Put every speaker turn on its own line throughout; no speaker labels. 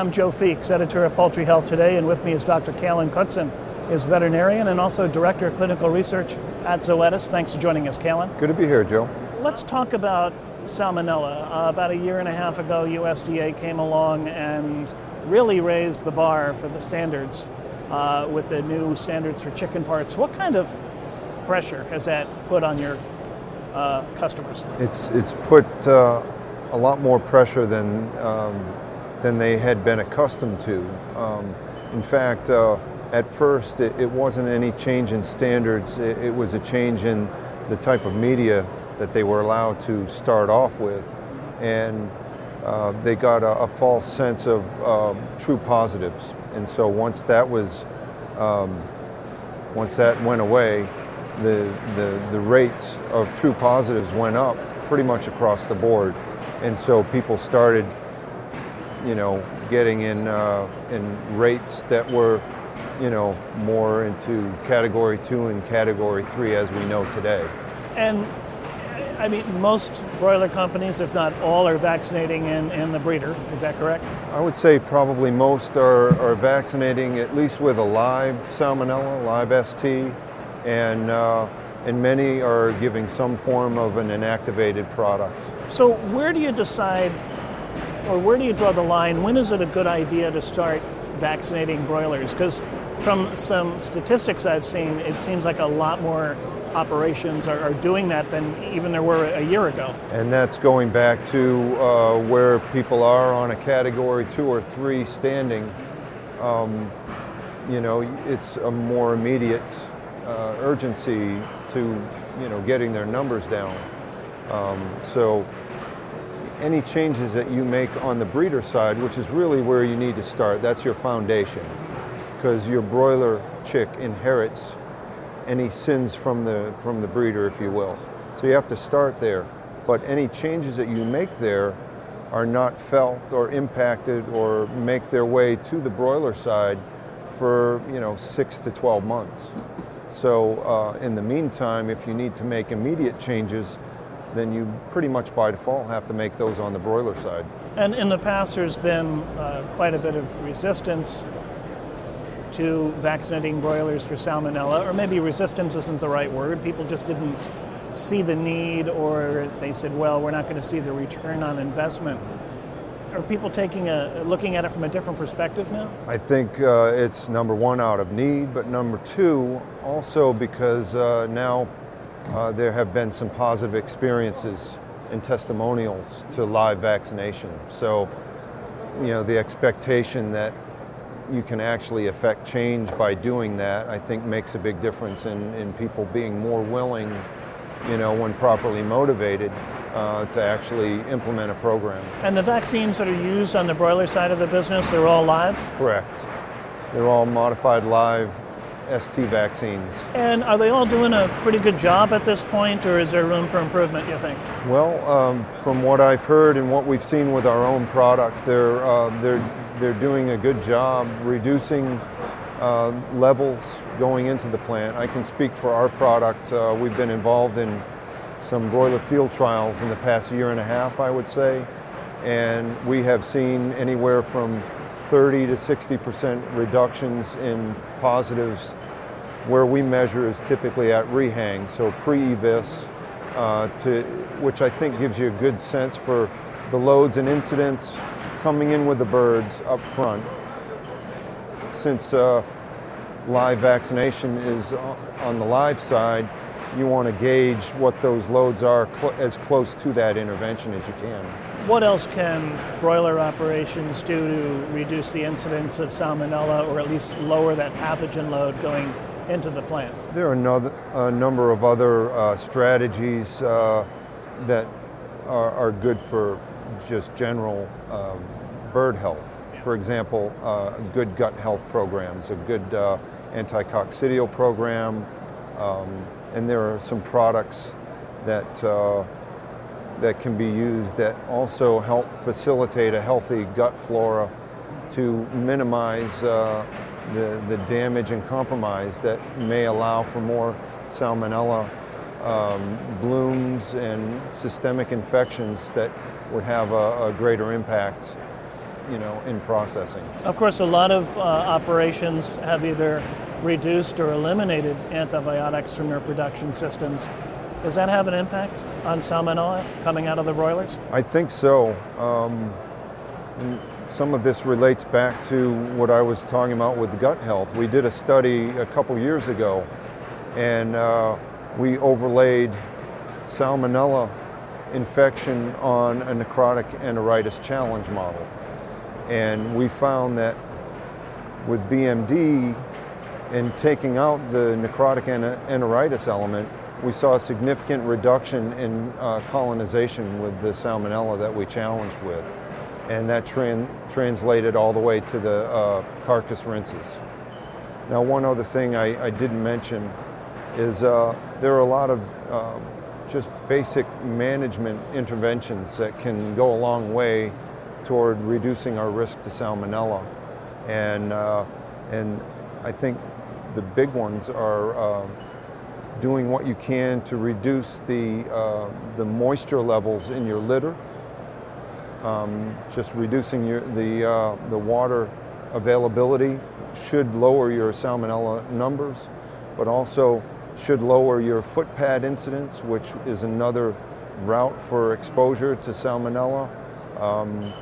I'm Joe Feeks, editor of Poultry Health Today, and with me is Dr. Kalen Cookson, is veterinarian and also director of clinical research at Zoetis. Thanks for joining us, Kalen.
Good to be here, Joe.
Let's talk about salmonella. Uh, about a year and a half ago, USDA came along and really raised the bar for the standards uh, with the new standards for chicken parts. What kind of pressure has that put on your uh, customers?
It's it's put uh, a lot more pressure than um, than they had been accustomed to. Um, in fact, uh, at first it, it, wasn't any change in standards. It, it, was a change in the type of media that they were allowed to start off with, and uh, they got a, a, false sense of um, true positives. And so once that was um, once that went away, the, the, the rates of true positives went up pretty much across the board. And so people started, you know, getting in, uh, in rates that were, you know, more into category two and category three as we know today.
And I mean, most broiler companies, if not all, are vaccinating in, in the breeder. Is that correct?
I would say probably most are, are vaccinating at least with a live salmonella, live ST, and uh, and many are giving some form of an inactivated product.
So where do you decide, or where do you draw the line? When is it a good idea to start vaccinating broilers? Because from some statistics I've seen, it seems like a lot more operations are, are, doing that than even there were a year ago.
And that's going back to uh, where people are on a category two or three standing. Um, you know, it's a more immediate uh, urgency to you know getting their numbers down. Um, so any changes that you make on the breeder side, which is really where you need to start, that's your foundation, because your broiler chick inherits any sins from the from the breeder, if you will. So you have to start there. But any changes that you make there are not felt or impacted or make their way to the broiler side for you know six to 12 months. So uh, in the meantime, if you need to make immediate changes, then you pretty much by default have to make those on the broiler side.
And in the past, there's been uh, quite a bit of resistance to vaccinating broilers for salmonella, or maybe resistance isn't the right word. People just didn't see the need, or they said, well, we're not going to see the return on investment are people taking a looking at it from a different perspective now?
I think uh, it's number one out of need, but number two also because uh, now uh, there have been some positive experiences and testimonials to live vaccination. So, you know, the expectation that you can actually affect change by doing that, I think makes a big difference in, in people being more willing, you know, when properly motivated uh, to actually implement a program.
And the vaccines that are used on the broiler side of the business, they're all live?
Correct. They're all modified live ST vaccines.
And are they all doing a pretty good job at this point, or is there room for improvement, you think?
Well, um, from what I've heard and what we've seen with our own product, they're, uh, they're, they're doing a good job reducing uh, levels going into the plant. I can speak for our product. Uh, we've been involved in some broiler field trials in the past year and a half, I would say, and we have seen anywhere from 30 to 60 percent reductions in positives where we measure is typically at rehang, so pre-evis, uh, which I think gives you a good sense for the loads and incidents coming in with the birds up front. Since uh, live vaccination is on the live side, you want to gauge what those loads are cl- as close to that intervention as you can.
What else can broiler operations do to reduce the incidence of salmonella or at least lower that pathogen load going into the plant?
There are another, a number of other uh, strategies uh, that are, are, good for just general um, bird health. For example, uh, good gut health programs, a good uh, anti-coccidial program, um, and there are some products that uh, that can be used that also help facilitate a healthy gut flora to minimize uh, the, the damage and compromise that may allow for more salmonella um, blooms and systemic infections that would have a, a greater impact you know, in processing.
Of course, a lot of uh, operations have either reduced or eliminated antibiotics from their production systems. Does that have an impact on salmonella coming out of the broilers?
I think so. Um, some of this relates back to what I was talking about with gut health. We did a study a couple years ago, and uh, we overlaid salmonella infection on a necrotic enteritis challenge model. And we found that with BMD and taking out the necrotic enteritis element, we saw a significant reduction in uh, colonization with the salmonella that we challenged with. And that tran- translated all the way to the uh, carcass rinses. Now, one other thing I, I didn't mention is uh, there are a lot of um, just basic management interventions that can go a long way toward reducing our risk to salmonella. And, uh, and I think the big ones are uh, doing what you can to reduce the, uh, the moisture levels in your litter, um, just reducing your, the, uh, the water availability should lower your salmonella numbers, but also should lower your foot pad incidence, which is another route for exposure to salmonella. Um,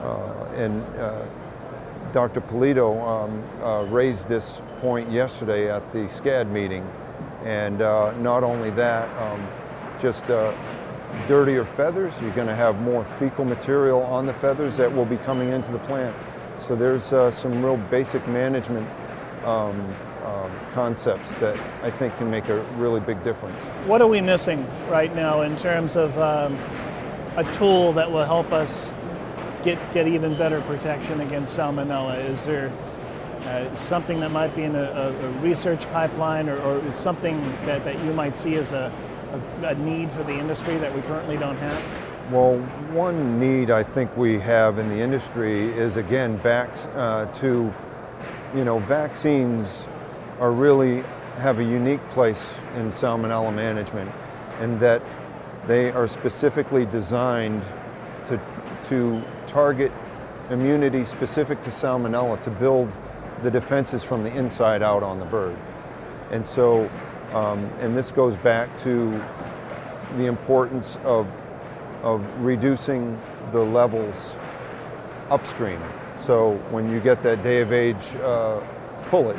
uh, and uh, Dr. Polito um, uh, raised this point yesterday at the SCAD meeting. And uh, not only that, um, just uh, dirtier feathers, you're going to have more fecal material on the feathers that will be coming into the plant. So there's uh, some real basic management um, um, concepts that I think can make a really big difference.
What are we missing right now in terms of um, a tool that will help us get, get even better protection against salmonella? Is there uh, something that might be in a, a research pipeline or, or something that, that you might see as a, a, a need for the industry that we currently don't have?
Well, one need I think we have in the industry is again back uh, to, you know, vaccines are really have a unique place in salmonella management and that they are specifically designed to, to target immunity specific to salmonella to build the defenses from the inside out on the bird. And so, um, and this goes back to the importance of, of reducing the levels upstream. So when you get that day of age uh, pullet,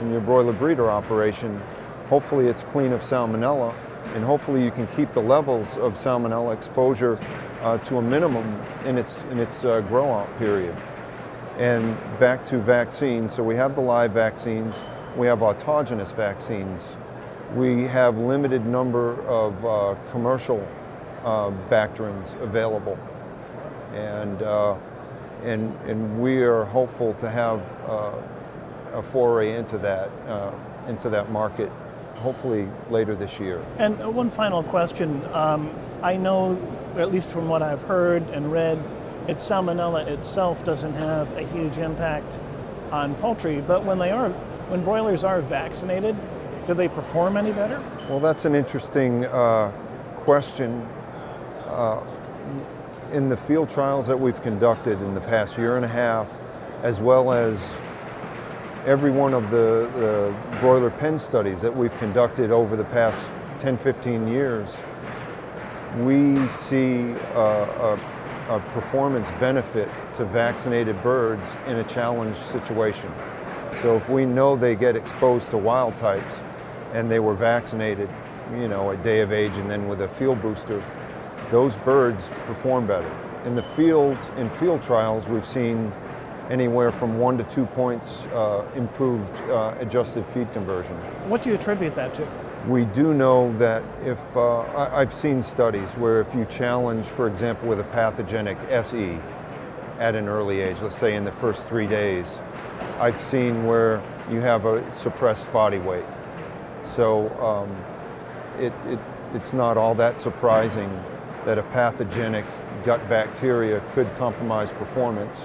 in your broiler breeder operation, hopefully it's clean of salmonella, and hopefully you can keep the levels of salmonella exposure uh, to a minimum in its, in its uh, grow out period. And back to vaccines, so we have the live vaccines, we have autogenous vaccines, we have limited number of uh, commercial uh, bacterins available. And, uh, and, and we are hopeful to have uh, a foray into that uh, into that market, hopefully later this year.
And one final question: um, I know, at least from what I've heard and read, it salmonella itself doesn't have a huge impact on poultry, but when they are when broilers are vaccinated, do they perform any better?
Well, that's an interesting uh, question. Uh, in the field trials that we've conducted in the past year and a half, as well as every one of the, the broiler pen studies that we've conducted over the past 10, 15 years, we see a, a, a, performance benefit to vaccinated birds in a challenge situation. So if we know they get exposed to wild types and they were vaccinated, you know, at day of age and then with a field booster, those birds perform better. In the field, in field trials, we've seen anywhere from one to two points uh, improved uh, adjusted feed conversion.
What do you attribute that to?
We do know that if, uh, I, have seen studies where if you challenge, for example, with a pathogenic SE at an early age, let's say in the first three days, I've seen where you have a suppressed body weight. So um, it, it, it's not all that surprising that a pathogenic gut bacteria could compromise performance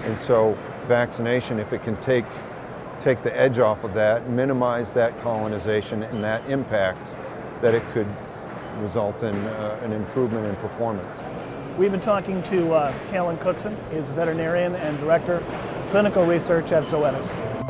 and so vaccination, if it can take, take the edge off of that, minimize that colonization and that impact, that it could result in uh, an improvement in performance.
We've been talking to uh, Kalen Cookson. He's a veterinarian and director of clinical research at Zoetis.